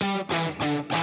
Today's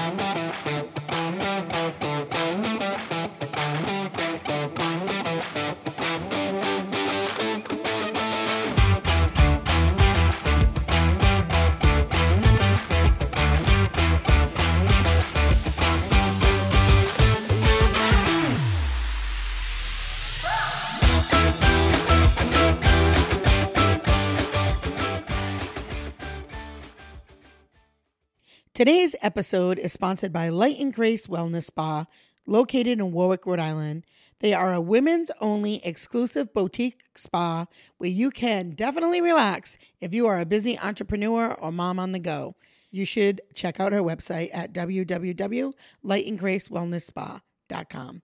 episode is sponsored by Light and Grace Wellness Spa, located in Warwick, Rhode Island. They are a women's only exclusive boutique spa where you can definitely relax if you are a busy entrepreneur or mom on the go. You should check out her website at www.lightandgracewellnessspa.com.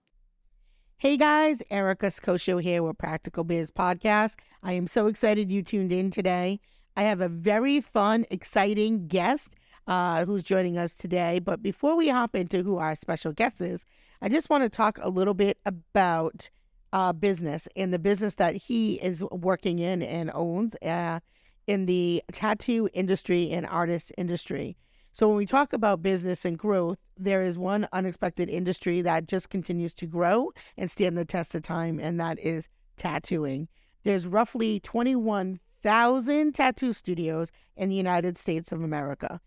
Hey guys, Erica Saccocio here with Practical Biz Podcast. I am so excited you tuned in today. I have a very fun, exciting guest uh, who's joining us today. But before we hop into who our special guest is, I just want to talk a little bit about uh, business and the business that he is working in and owns uh, in the tattoo industry and artist industry. So when we talk about business and growth, there is one unexpected industry that just continues to grow and stand the test of time, and that is tattooing. There's roughly 21,000 tattoo studios in the United States of America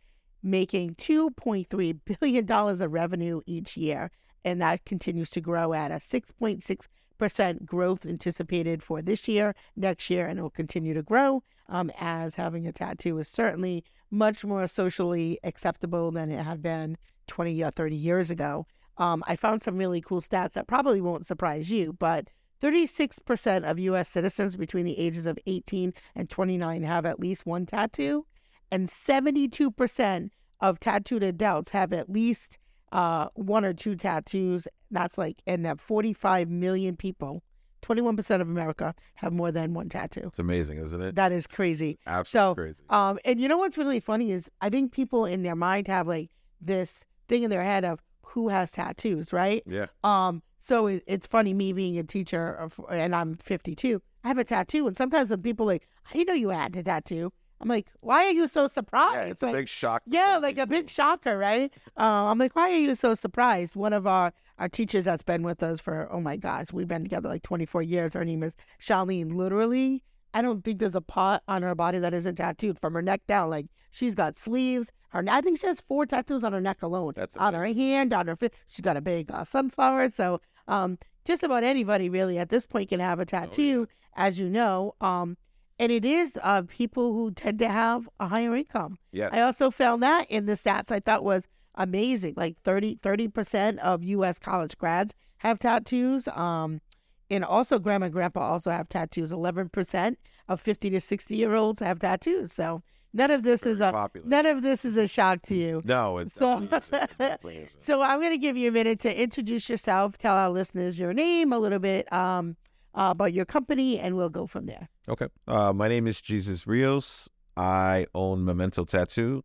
making $2.3 billion of revenue each year. And that continues to grow at a 6.6% growth anticipated for this year, next year, and it will continue to grow um, as having a tattoo is certainly much more socially acceptable than it had been 20 or 30 years ago. Um, I found some really cool stats that probably won't surprise you, but 36% of U.S. citizens between the ages of 18 and 29 have at least one tattoo and 72% of tattooed adults have at least uh, one or two tattoos. That's like, and that 45 million people, 21% of America have more than one tattoo. It's amazing, isn't it? That is crazy. Absolutely so, crazy. Um, and you know what's really funny is I think people in their mind have like this thing in their head of who has tattoos, right? Yeah. Um. So it, it's funny me being a teacher, of, and I'm 52. I have a tattoo, and sometimes when people like, I didn't know you had a tattoo. I'm like, why are you so surprised? Yeah, it's like, a big shock. Yeah, like a big shocker, right? Uh, I'm like, why are you so surprised? One of our, our teachers that's been with us for, oh my gosh, we've been together like 24 years. Her name is Charlene. Literally, I don't think there's a part on her body that isn't tattooed from her neck down. Like she's got sleeves. Her, I think she has four tattoos on her neck alone. That's on her hand, on her. Foot. She's got a big uh, sunflower. So, um, just about anybody really at this point can have a tattoo, oh, yeah. as you know. Um, and it is uh, people who tend to have a higher income. Yes. I also found that in the stats I thought was amazing. Like 30 percent of U.S. college grads have tattoos. Um, and also grandma and grandpa also have tattoos. Eleven percent of fifty to sixty year olds have tattoos. So none of this Very is a popular. none of this is a shock to you. No, it's So- definitely isn't. It definitely isn't. So I'm going to give you a minute to introduce yourself, tell our listeners your name, a little bit um, uh, about your company, and we'll go from there. Okay. Uh, my name is Jesus Rios. I own Memento Tattoo,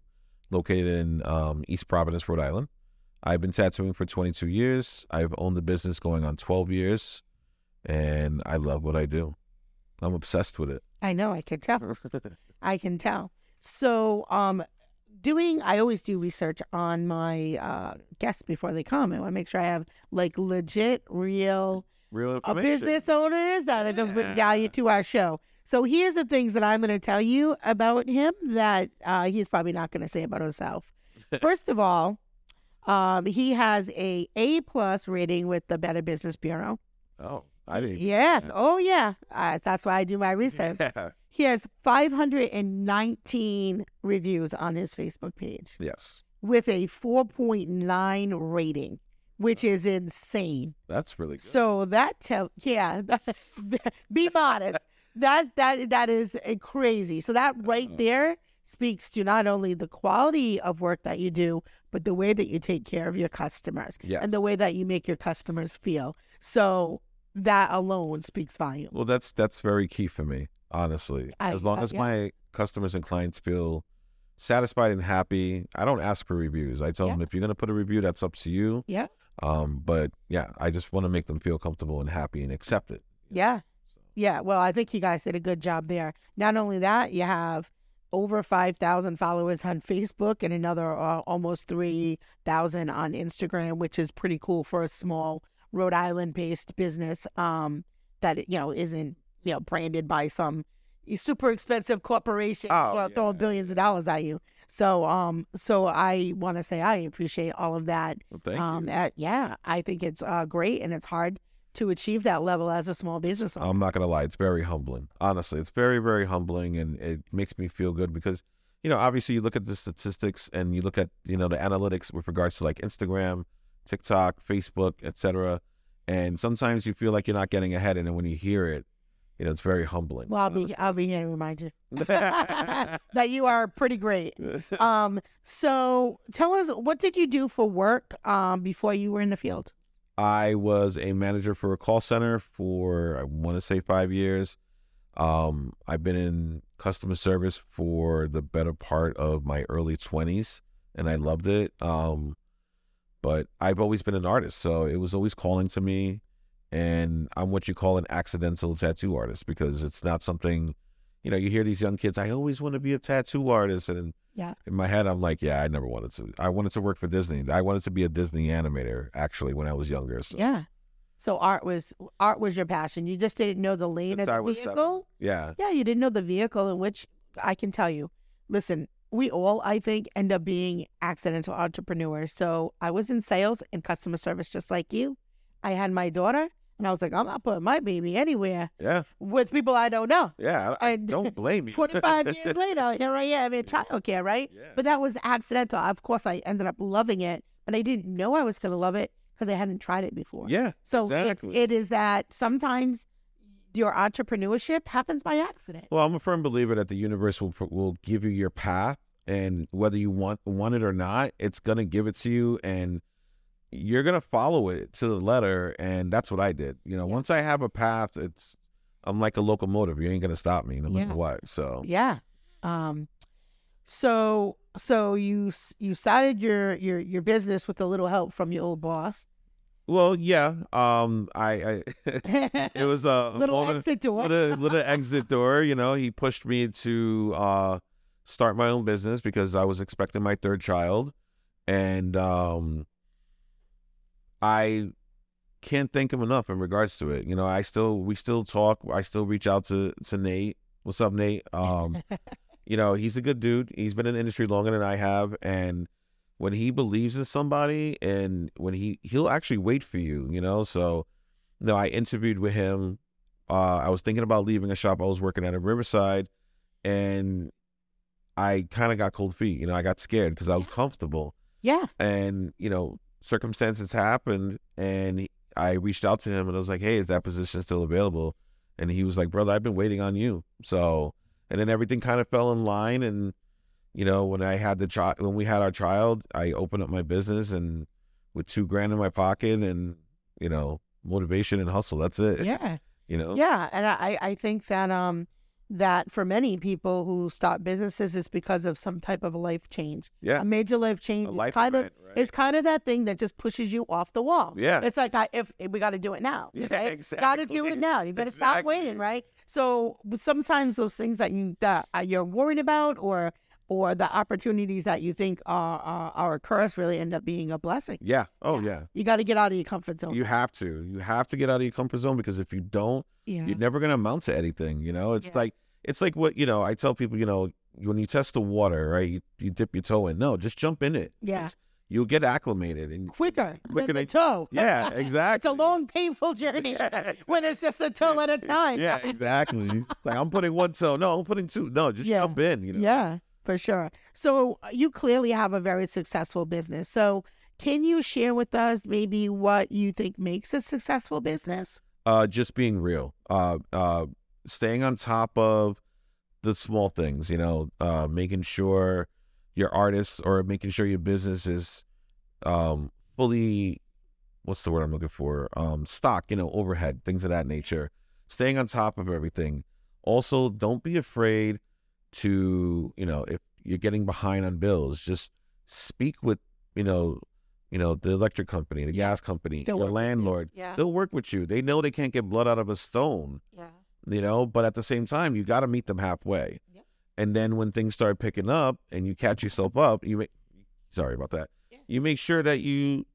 located in um, East Providence, Rhode Island. I've been tattooing for 22 years. I've owned the business going on 12 years, and I love what I do. I'm obsessed with it. I know, I can tell. I can tell. So, um, doing, I always do research on my uh, guests before they come. I want to make sure I have like legit, real Real information. business owners that are of Yeah. value to our show. So here's the things that I'm going to tell you about him that uh, he's probably not going to say about himself. First of all, um, he has a A plus rating with the Better Business Bureau. Oh, I didn't. Yeah. Oh yeah. Uh, that's why I do my research. Yeah. He has 519 reviews on his Facebook page Yes, with a 4.9 rating, which is insane. that's really good. So that tell yeah, be modest. That that that is uh, crazy. So that right there speaks to not only the quality of work that you do, but the way that you take care of your customers and the way that you make your customers feel. So that alone speaks volumes. Well, that's that's very key for me, honestly. I- as long uh, as yeah. my customers and clients feel satisfied and happy, I don't ask for reviews. I tell Yeah. them if you're gonna put a review, that's up to you. Yeah. Um, but yeah, I just want to make them feel comfortable and happy and accept it. Yeah. So, Yeah, well, I think you guys did a good job there. Not only that, you have over 5,000 followers on Facebook and another uh, almost 3,000 on Instagram, which is pretty cool for a small Rhode Island based business um, that, you know, isn't, you know, branded by some super expensive corporation Oh, uh, throwing yeah. billions of dollars at you. So, um, so I want to say I appreciate all of that. Well, thank um, you. at- yeah, I think it's uh, great and it's hard to achieve that level as a small business owner. I'm not gonna lie, it's very humbling. Honestly, it's very, very humbling, and it makes me feel good because, you know, obviously you look at the statistics and you look at you know the analytics with regards to like Instagram, TikTok, Facebook, etc. And sometimes you feel like you're not getting ahead, and then when you hear it, you know, it's very humbling. well, I'll be I'll be here to remind you that you are pretty great. Um, so tell us what did you do for work um before you were in the field? I was a manager for a call center for I want to say five years. Um, I've been in customer service for the better part of my early twenties, and I loved it. Um, but I've always been an artist, so it was always calling to me. And I'm what you call an accidental tattoo artist because it's not something, you know, you hear these young kids. I always want to be a tattoo artist, and Yeah. in my head, I'm like, yeah, I never wanted to. I wanted to work for Disney. I wanted to be a Disney animator actually when I was younger. So. Yeah. So art was art was your passion. You just didn't know the lane Since of the was seven. vehicle. Yeah. Yeah, you didn't know the vehicle in which I can tell you. Listen, we all, I think, end up being accidental entrepreneurs. So I was in sales and customer service just like you. I had my daughter, and I was like, I'm not putting my baby anywhere Yeah. with people I don't know. Yeah. I, I And don't blame you. 25 years later, here I am in childcare, right? Yeah. But that was accidental. Of course, I ended up loving it, but I didn't know I was going to love it because I hadn't tried it before. yeah. So exactly. it's, it is that sometimes your entrepreneurship happens by accident. Well, I'm a firm believer that the universe will will give you your path, and whether you want want it or not, it's gonna give it to you, and you're gonna follow it to the letter. And that's what I did. You know, Yeah. once I have a path, it's I'm like a locomotive. You ain't gonna stop me no matter Yeah. what. So Yeah. Um. So so you you started your your your business with a little help from your old boss. well, yeah. Um, I, I it was a little moment- exit door. little little exit door. You know, he pushed me to uh, start my own business because I was expecting my third child, and um, I can't thank him enough in regards to it. You know, I still we still talk. I still reach out to to Nate. What's up, Nate? Um, you know, he's a good dude. He's been in the industry longer than I have, and when he believes in somebody, and when he he'll actually wait for you. You know, so you no, I interviewed with him. Uh, I was thinking about leaving a shop I was working at in Riverside, and I kind of got cold feet. You know, I got scared because I was comfortable, yeah. and you know, circumstances happened, and he- I reached out to him and I was like, "Hey, is that position still available?" And he was like, "Brother, I've been waiting on you." So, and then everything kind of fell in line, and you know, when I had the child, when we had our child, I opened up my business and with two grand in my pocket and you know, motivation and hustle. That's it. Yeah. You know. Yeah. And I I think that um that for many people who start businesses is because of some type of a life change. Yeah. A major life change A is life kind of right? it's kind of that thing that just pushes you off the wall. Yeah. It's like I, if, we got to do it now. Yeah, right? exactly. Got to do it now. You better stop waiting, right? So sometimes those things that you that uh, you're worried about, or or the opportunities that you think are are, are a curse, really end up being a blessing. Yeah. Oh Yeah. yeah. You got to get out of your comfort zone. You have to. You have to get out of your comfort zone because if you don't, yeah. you're never gonna amount to anything. You know, it's Yeah. like it's like what you know. I tell people, you know, when you test the water, right? You, you dip your toe in. No, just jump in it. Yeah. Just- you'll get acclimated and quicker, Quicker than the than- toe. yeah, exactly. it's a long, painful journey when it's just a toe at a time. yeah, exactly. It's like I'm putting one toe. No, I'm putting two. No, just Yeah. jump in. You know. Yeah, for sure. So uh, you clearly have a very successful business. So can you share with us maybe what you think makes a successful business? uh, just being real, uh, uh, staying on top of the small things, you know, uh, making sure your artists or making sure your business is um, fully, what's the word I'm looking for? Um, stock, you know, overhead, things of that nature. Staying on top of everything. Also, don't be afraid to, you know, if you're getting behind on bills, just speak with, you know, you know, the electric company, the gas company, They'll you. landlord Yeah. they'll work with you. They know they can't get blood out of a stone, Yeah. you know, but at the same time, you got to meet them halfway. Yep. And then when things start picking up and you catch yourself up, you make sorry about that. Yeah. You make sure that you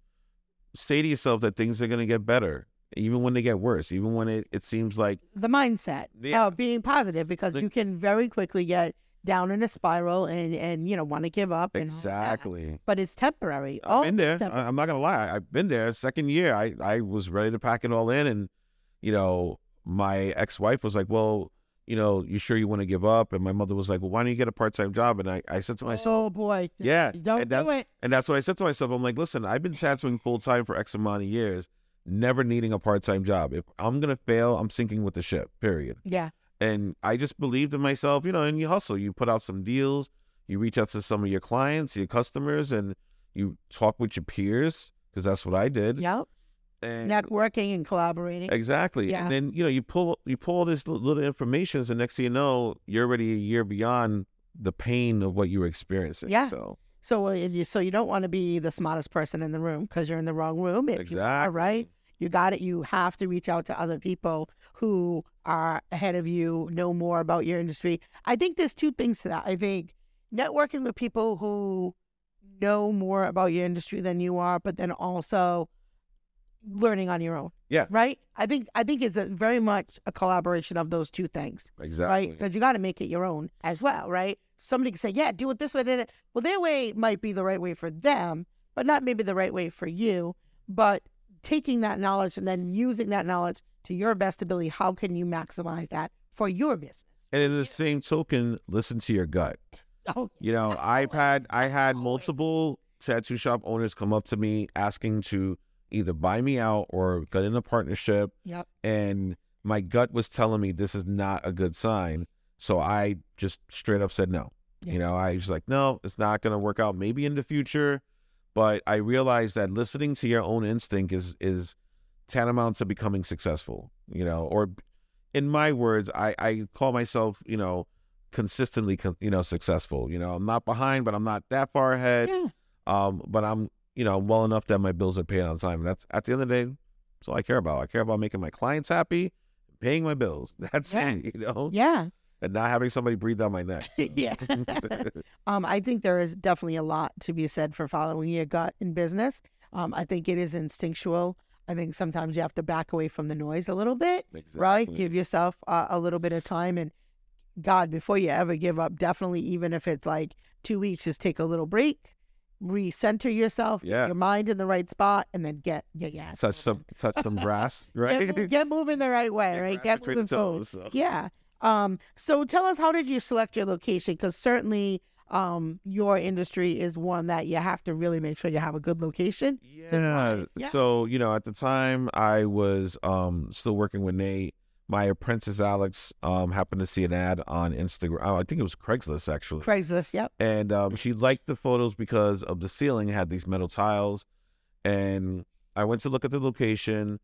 say to yourself that things are going to get better, even when they get worse, even when it, it seems like The mindset Yeah. Uh, of being positive because The- you can very quickly get down in a spiral and and you know want to give up. And exactly. But it's temporary. I've All been there. it's temp- I, I'm not gonna lie. I've been there. Second year, I I was ready to pack it all in, and you know, my ex wife was like, "Well, you know, you sure you want to give up?" And my mother was like, "Well, why don't you get a part time job?" And I I said to myself, oh boy. "Yeah, Don't and do it. And that's what I said to myself. I'm like, listen, I've been tattooing full time for X amount of years, never needing a part time job. If I'm gonna fail, I'm sinking with the ship. Period. Yeah. And I just believed in myself, you know, and you hustle. You put out some deals, you reach out to some of your clients, your customers, and you talk with your peers, because that's what I did. Yep. And Networking and collaborating. exactly. Yeah. And then, you know, you pull you pull all this little information, and next thing you know, you're already a year beyond the pain of what you were experiencing. Yeah. So So uh, you so you don't want to be the smartest person in the room because you're in the wrong room. If you are, exactly. right. You got it. You have to reach out to other people who are ahead of you, know more about your industry. I think there's two things to that. I think networking with people who know more about your industry than you are, but then also learning on your own. Yeah. Right. I think I think it's a very much a collaboration of those two things. Exactly. Right. Because you got to make it your own as well. Right. Somebody can say, yeah, do it this way. da, da." Well, their way might be the right way for them, but not maybe the right way for you. But taking that knowledge and then using that knowledge to your best ability, how can you maximize that for your business? And in the same token, listen to your gut. Oh, You know, I've had I had multiple tattoo shop owners come up to me asking to either buy me out or get in a partnership, yep. and my gut was telling me this is not a good sign. So I just straight up said no. Yeah. You know, I was like, no, it's not going to work out. Maybe in the future, but I realized that listening to your own instinct is is tantamount to becoming successful. You know, or in my words, I I call myself, you know, consistently, con- you know, successful. You know, I'm not behind, but I'm not that far ahead. Yeah. Um, but I'm, you know, well enough that my bills are paid on time. And that's at the end of the day, that's all I care about. I care about making my clients happy, paying my bills. That's Yeah. it, you know, Yeah. and not having somebody breathe down my neck. yeah. um, I think there is definitely a lot to be said for following your gut in business. Um, I think it is instinctual. I think sometimes you have to back away from the noise a little bit, right? Give yourself uh, a little bit of time. And God, before you ever give up, definitely, even if it's like two weeks, just take a little break, recenter yourself, get Yeah. your mind in the right spot, and then get, get your ass touch moving. some touch some grass, right? Get, get moving the right way, Get right? Get moving the toes, so. Yeah. Um, so tell us, how did you select your location? Because certainly um, your industry is one that you have to really make sure you have a good location. Yeah. Yeah. So, you know, at the time I was um still working with Nate. My apprentice Alex um happened to see an ad on Instagram. Oh, I think it was Craigslist actually. Craigslist, yep. and um, she liked the photos because of the ceiling had these metal tiles and i went to look at the location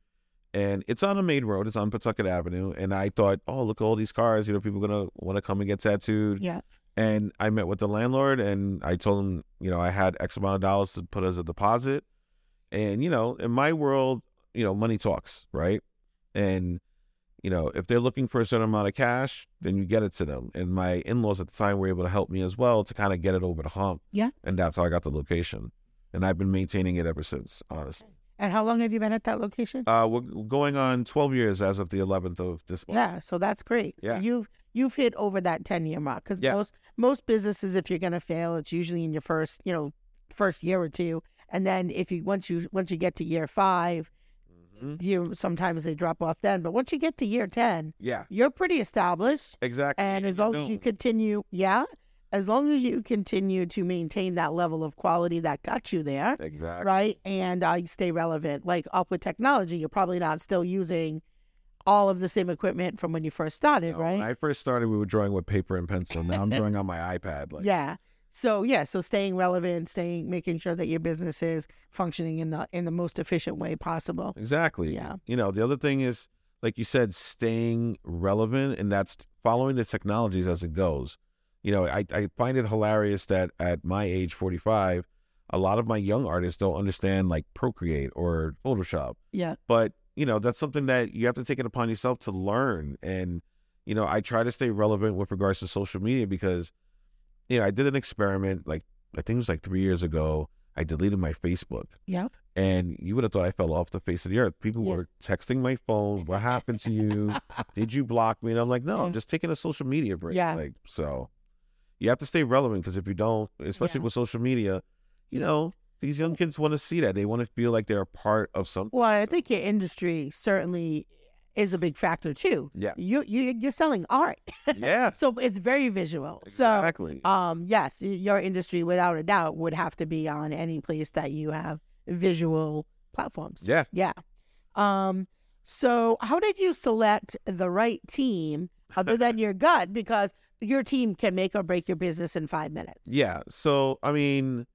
and it's on a main road it's on pawtucket avenue and i thought oh look at all these cars you know people are gonna want to come and get tattooed Yeah. and i met with the landlord and i told him you know i had x amount of dollars to put as a deposit and you know in my world you know money talks right and you know, if they're looking for a certain amount of cash, then you get it to them. And my in-laws at the time were able to help me as well to kind of get it over the hump. Yeah. And that's how I got the location. And I've been maintaining it ever since, honestly. And how long have you been at that location? Uh, we're going on 12 years as of the 11th of this month. yeah, so that's great. Yeah. So you've you've hit over that ten year mark because Yeah. most most businesses, if you're gonna fail, it's usually in your first you know first year or two, and then if you once you once you get to year five, Mhm. you sometimes they drop off then, but once you get to year ten, Yeah, you're pretty established. exactly. And as long as you continue, yeah, as long as you continue to maintain that level of quality that got you there, Exactly. right? And uh, you stay relevant. Like up with technology, you're probably not still using all of the same equipment from when you first started, No, right? When I first started, we were drawing with paper and pencil. Now I'm drawing on my iPad. Like, yeah. So yeah, so staying relevant, staying, making sure that your business is functioning in the in the most efficient way possible. Exactly. Yeah. You know, the other thing is, like you said, staying relevant, and that's following the technologies as it goes. You know, I, I find it hilarious that at my age, 45, a lot of my young artists don't understand like Procreate or Photoshop. Yeah. But, you know, that's something that you have to take it upon yourself to learn. And, you know, I try to stay relevant with regards to social media because, you know, I did an experiment like I think it was like three years ago. I deleted my Facebook. Yeah. And you would have thought I fell off the face of the earth. People were texting my phone. What happened to you? Did you block me? And I'm like, no, I'm mm-hmm. just taking a social media break. Yeah. Like, so you have to stay relevant because if you don't, especially Yeah. with social media, you know, these young kids want to see that. They want to feel like they're a part of something. Well, I think your industry certainly is a big factor too. Yeah. You you you're selling art, Yeah. so it's very visual. Exactly. So, um, yes, your industry without a doubt would have to be on any place that you have visual platforms. yeah. Yeah. Um. So, how did you select the right team other than your gut? Because your team can make or break your business in five minutes. Yeah. So, I mean,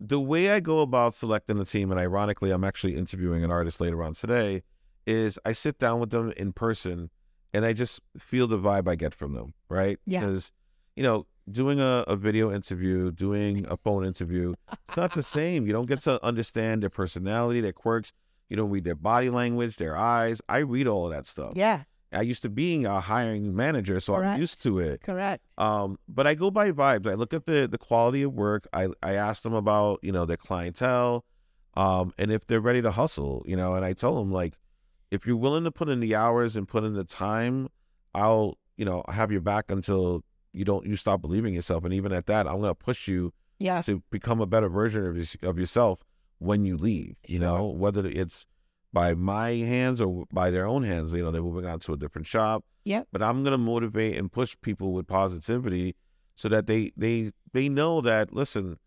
the way I go about selecting a team, and ironically, I'm actually interviewing an artist later on today, is I sit down with them in person and I just feel the vibe I get from them, right? Yeah. Because, you know, doing a, a video interview, doing a phone interview, it's not the same. You don't get to understand their personality, their quirks. You don't read their body language, their eyes. I read all of that stuff. Yeah. I used to being a hiring manager, so Correct. I'm used to it. Correct. Um, but I go by vibes. I look at the the quality of work. I I ask them about you know their clientele, um, and if they're ready to hustle, you know. And I tell them like, if you're willing to put in the hours and put in the time, I'll you know have your back until you don't you stop believing yourself. And even at that, I'm gonna push you Yeah. to become a better version of of yourself when you leave. You know, whether it's by my hands or by their own hands. You know, they're moving on to a different shop. Yeah. But I'm gonna motivate and push people with positivity so that they they they know that listen,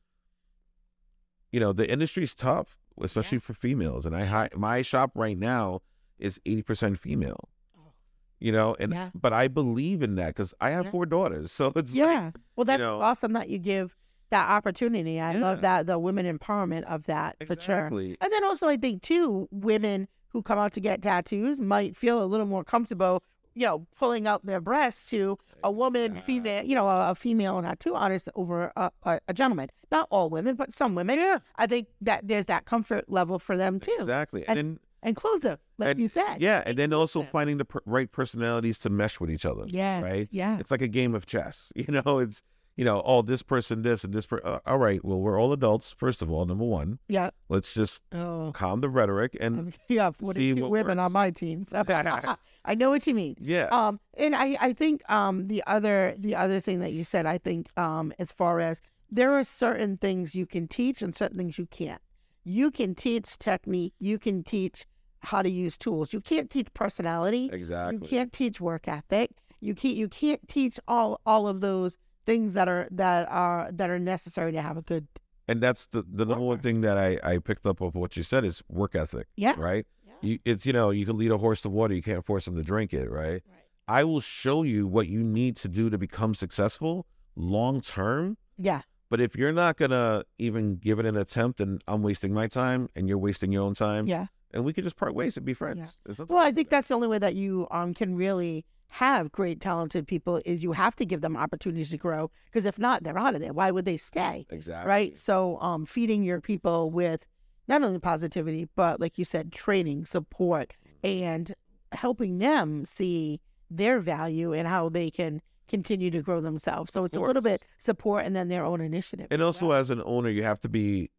you know, the industry's tough, especially for females. And I my shop right now is 80% female. Oh. You know, and Yeah. but I believe in that because I have Yeah. four daughters, so it's like, Yeah. Well, that's know- awesome that you give that opportunity. I love that the women empowerment of that for sure. And then also, I think too, women who come out to get tattoos might feel a little more comfortable, you know, pulling out their breasts to a woman, female, you know, a, a female tattoo artist over a, a, a gentleman. Not all women, but some women. Yeah. I think that there's that comfort level for them too. Exactly. And- And, Inclusive, like And- you said. yeah, and then also finding the per- right personalities to mesh with each other. Yeah, Right? Yeah. It's like a game of chess. You know, it's you know, oh, this person this and this per- uh, all right, well, we're all adults first of all, number 1. Yeah. Let's just Oh. calm the rhetoric and yeah, see 42 what women on my team. So I know what you mean. yeah. Um, and I, I think um the other the other thing that you said, I think um as far as there are certain things you can teach and certain things you can't. You can teach technique, you can teach how to use tools. You can't teach personality. exactly. You can't teach work ethic. You can't you can't teach all all of those things that are that are that are necessary to have a good and that's the the number one thing that I I picked up of what you said is work ethic, yeah. right? Yeah. You, it's you know, you can lead a horse to water, you can't force him to drink it, right? Right. I will show you what you need to do to become successful long term. Yeah. But if you're not gonna even give it an attempt, and I'm wasting my time, and you're wasting your own time, Yeah. And we could just part ways and be friends. Nothing Well, I think that's the only way that you um can really have great talented people is you have to give them opportunities to grow because if not they're out of there. Why would they stay? Exactly. Right so um feeding your people with not only positivity but like you said training support and helping them see their value and how they can continue to grow themselves. So it's a little bit support and then their own initiative And as also, well. as an owner, you have to be,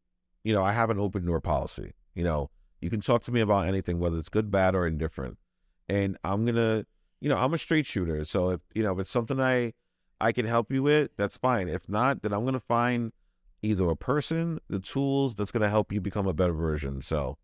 you know, I have an open door policy. You know, you can talk to me about anything, whether it's good, bad, or indifferent. And I'm gonna, you know, I'm a straight shooter. So if you know, if it's something I I can help you with, that's fine. If not, then I'm gonna find either a person, the tools that's gonna help you become a better version. So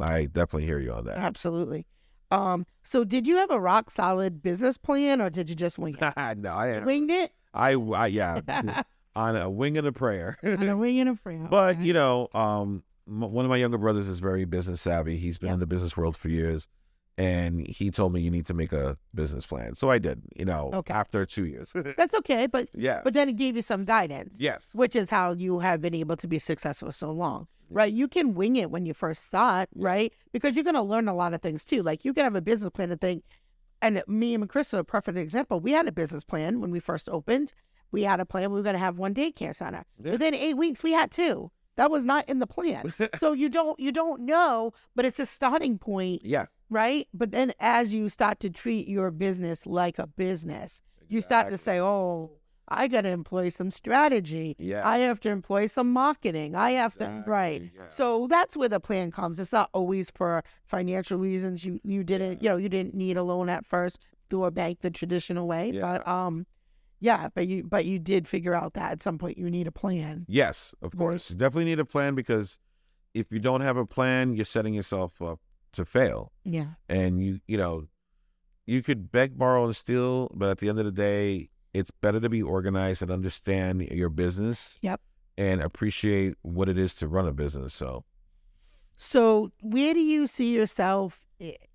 I definitely hear you on that. absolutely um so did you have a rock solid business plan or did you just wing it no, I, winged it I, I, yeah, on a wing and a prayer. on a wing and a prayer But okay. you know, um, one of my younger brothers is very business savvy. He's been Yeah. in the business world for years, and he told me you need to make a business plan. So I did. You know, Okay. after two years. That's okay, but yeah. but then it gave you some guidance, yes. which is how you have been able to be successful so long, right? You can wing it when you first start, Yeah. right? Because you're going to learn a lot of things too. Like you can have a business plan and think, and me and Chris are a perfect example. We had a business plan when we first opened. We had a plan. We were going to have one daycare center. Yeah. Within eight weeks, we had two. That was not in the plan. so you don't you don't know, but it's a starting point yeah. right? But then as you start to treat your business like a business, you start to say, oh, I got to employ some strategy. Yeah. I have to employ some marketing. I have to, right. Yeah. So that's where the plan comes. It's not always for financial reasons. You, you didn't, you know, you didn't need a loan at first through a bank the traditional way, Yeah. but, um, yeah, but you, but you did figure out that at some point you need a plan. Yes, of course. You definitely need a plan because if you don't have a plan, you're setting yourself up to fail. Yeah. And you, you know, you could beg, borrow, and steal, but at the end of the day, it's better to be organized and understand your business. Yep. And appreciate what it is to run a business. So, So, where do you see yourself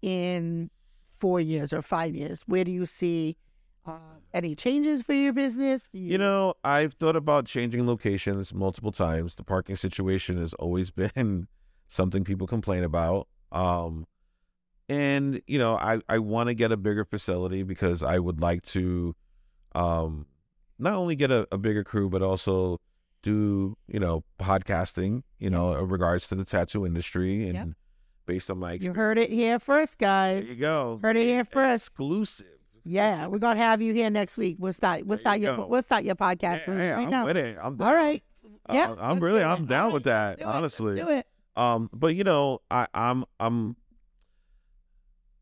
in four years or five years? Where do you see uh, any changes for your business? Do you know, I've thought about changing locations multiple times. The parking situation has always been something people complain about. Um, and you know, I I want to get a bigger facility because I would like to, um, not only get a, a bigger crew but also do you know podcasting. You know, in regards to the tattoo industry and Yep. based on my you heard it here first, guys. There you go. Heard it here first. Exclusive. Yeah, we're gonna have you here next week. We'll start. We'll start you your. go. We'll start your podcast Yeah, right I'm now. with it. I'm All right. Yeah, I'm really do. I'm down All with that. do honestly. do it. Um, but you know, I, I'm I'm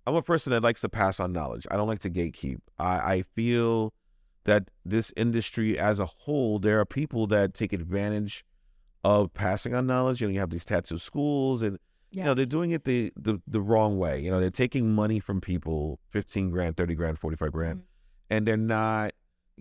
I'm a person that likes to pass on knowledge. I don't like to gatekeep. I, I feel that this industry as a whole, there are people that take advantage of passing on knowledge. You know, you have these tattoo schools and you Yeah. know, they're doing it the, the the wrong way. You know, they're taking money from people, fifteen grand, thirty grand, forty five grand, Mhm. and they're not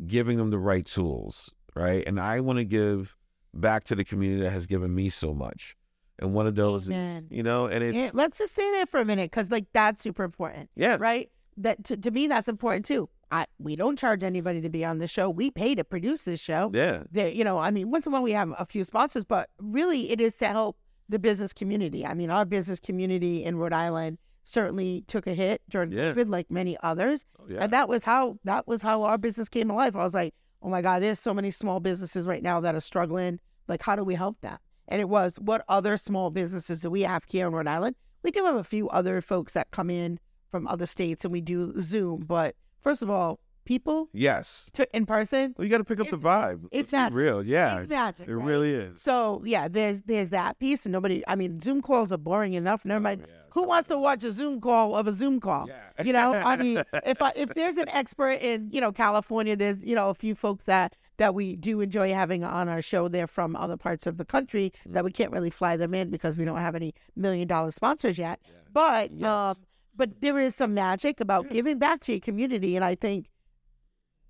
giving them the right tools, right? And I want to give back to the community that has given me so much. And one of those Amen. is, you know, and it's Yeah, let's just stay there for a minute because, like, that's super important. yeah, right? That to, to me, that's important too. I we don't charge anybody to be on the show. We pay to produce this show. yeah, There, you know, I mean, once in a while we have a few sponsors, but really it is to help the business community. I mean, our business community in Rhode Island certainly took a hit during Yeah. COVID, like many others, Oh, yeah. and that was how that was how our business came to life. I was like, oh my God, there's so many small businesses right now that are struggling. Like, how do we help them? And it was, what other small businesses do we have here in Rhode Island? We do have a few other folks that come in from other states and we do Zoom. But first of all, people yes. to in person, Well, you got to pick up the vibe. it's magic. real. Yeah, it's magic. it right? really is. So yeah, there's there's that piece, and nobody. I mean, Zoom calls are boring enough. Never mind. Oh, yeah, Who wants to watch a Zoom call of a Zoom call? Yeah. You know, I mean, if I, if there's an expert in you know California, there's you know a few folks that that we do enjoy having on our show. They're from other parts of the country Mm. that we can't really fly them in because we don't have any million dollar sponsors yet. Yeah. But Yes. um, but there is some magic about Yeah. giving back to your community, and I think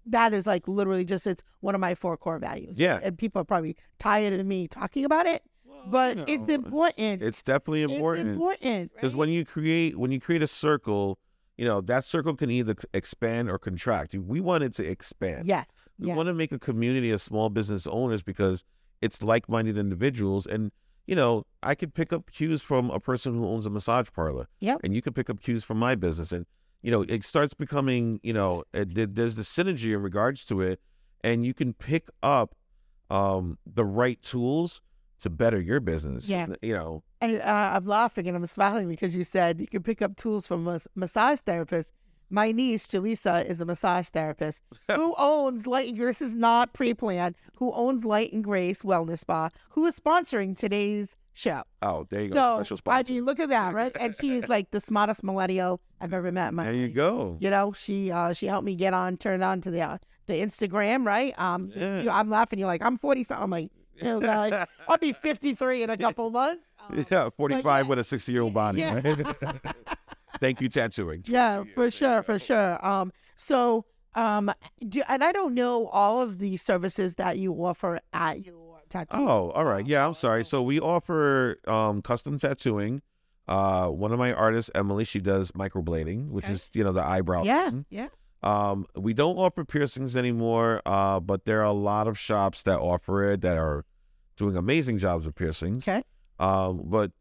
that is like literally just it's one of my four core values. Yeah. and people are probably tired of me talking about it, but you it's important. It's definitely It's important. important Because right? when you create when you create a circle, you know that circle can either expand or contract. We want it to expand. yes, We yes. want to make a community of small business owners because it's like-minded individuals, and you know I could pick up cues from a person who owns a massage parlor. Yep. And you could pick up cues from my business, and you know it starts becoming you know it, there's the synergy in regards to it, and you can pick up um the right tools to better your business. Yeah. You know. And uh, I'm laughing and I'm smiling because you said you can pick up tools from a massage therapist. My niece, Jaleesa, is a massage therapist who owns Light and Grace. This is not pre planned. Who owns Light and Grace Wellness Spa, who is sponsoring today's show. Oh, there you go. So, Special I mean, look at that, right? And she is like the smartest millennial I've ever met my there you life. go. You know, she uh, she helped me get on, turn on to the uh, the Instagram, right? Um, Yeah. you- I'm laughing. You're like, I'm 40 something. I'm like, oh God, I'll be 53 in a couple months. Um, Yeah, 45 yeah. with a 60 year old body. Yeah. Right? Thank you, tattooing. Yeah, for sure, for sure. Um, so, um, do, and I don't know all of the services that you offer at your tattoo. Oh, all right. Yeah, I'm sorry. So we offer um, custom tattooing. Uh, one of my artists, Emily, she does microblading, which Okay. is you know the eyebrow. yeah, thing. yeah. Um, we don't offer piercings anymore, uh, but there are a lot of shops that offer it that are doing amazing jobs with piercings. Okay. Um, but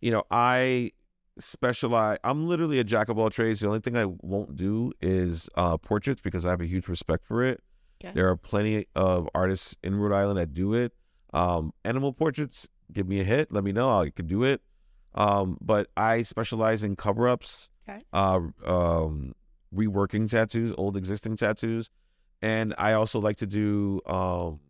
you know, I specialize. I'm literally a jack of all trades. The only thing I won't do is uh, portraits because I have a huge respect for it. Okay. There are plenty of artists in Rhode Island that do it. Um, animal portraits, give me a hit. Let me know. I can do it. Um, but I specialize in cover ups, Okay. uh, um, reworking tattoos, old existing tattoos, and I also like to do um,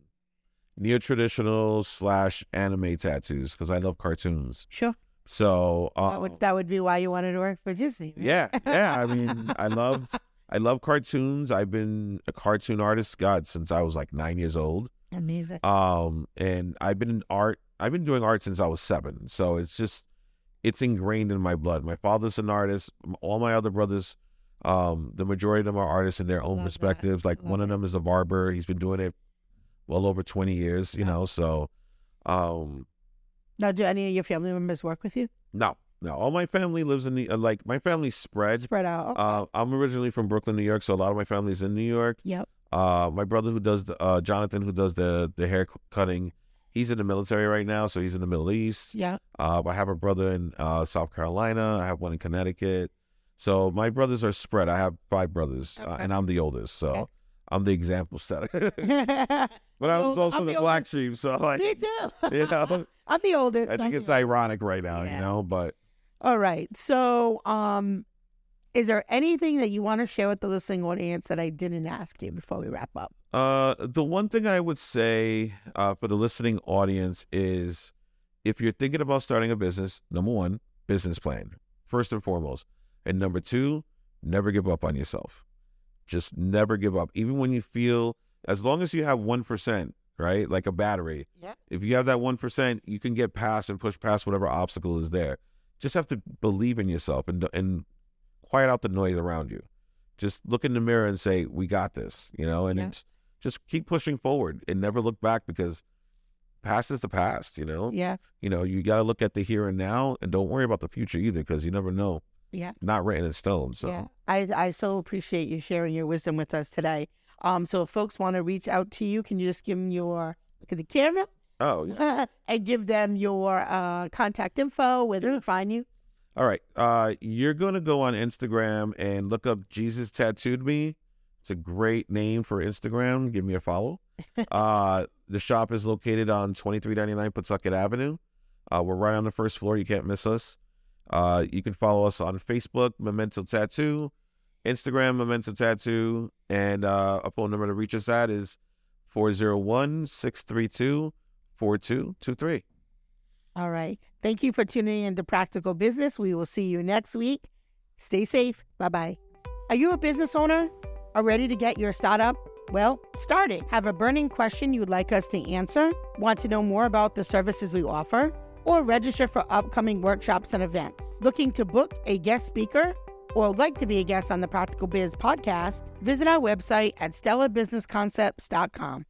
neo traditional slash anime tattoos because I love cartoons. Sure. So uh, that would that would be why you wanted to work for Disney. right? yeah, yeah. I mean, I love I love cartoons. I've been a cartoon artist, God, since I was like nine years old. Amazing. Um, and I've been in art. I've been doing art since I was seven. So it's just it's ingrained in my blood. My father's an artist. All my other brothers, um, the majority of them are artists in their own Love that. perspectives. Like Love one of them is a barber. He's been doing it well over twenty years. You Yeah. know, so um, Now, do any of your family members work with you? no, no. All my family lives in the uh, like my family spread. Spread out. Okay. Uh, I'm originally from Brooklyn, New York, so a lot of my family's in New York. yep. Uh, my brother who does the uh, Jonathan who does the the hair cutting, he's in the military right now, so he's in the Middle East. Yeah. Uh, I have a brother in uh, South Carolina. I have one in Connecticut. So my brothers are spread. I have five brothers, uh, and I'm the oldest. So Okay. I'm the example setter. But I was also I'm the, the black oldest. sheep. So like, me too. you know, I'm the oldest. I think I'm it's the- ironic right now, Yeah. you know. But All right. So, um, is there anything that you want to share with the listening audience that I didn't ask you before we wrap up? Uh, the one thing I would say uh, for the listening audience is if you're thinking about starting a business, number one, business plan, first and foremost. And number two, never give up on yourself. Just never give up. Even when you feel, as long as you have 1%, right? Like a battery. Yeah. If you have that 1%, you can get past and push past whatever obstacle is there. Just have to believe in yourself and, and quiet out the noise around you. Just look in the mirror and say, we got this, you know, and Yeah. it's, just keep pushing forward and never look back because past is the past, you know? Yeah. You know, you got to look at the here and now and don't worry about the future either because you never know. Yeah. Not written in stone. So, Yeah. I, I so appreciate you sharing your wisdom with us today. Um, so if folks want to reach out to you, can you just give them your look at the camera oh, yeah. and give them your uh, contact info, where they can find you? All right. Uh, you're going to go on Instagram and look up Jesus Tattooed Me. It's a great name for Instagram. Give me a follow. uh, the shop is located on 2399 Pawtucket Avenue. Uh, we're right on the first floor. You can't miss us. Uh, you can follow us on Facebook, Memento Tattoo, Instagram, Memento Tattoo, and uh, a phone number to reach us at is 401 632 4223. All right. Thank you for tuning in to Practical Business. We will see you next week. Stay safe. Bye bye. Are you a business owner? Are ready to get your startup? Well, start it. Have a burning question you would like us to answer? Want to know more about the services we offer? Or register for upcoming workshops and events? Looking to book a guest speaker? Or like to be a guest on the Practical Biz podcast? Visit our website at stellabusinessconcepts.com.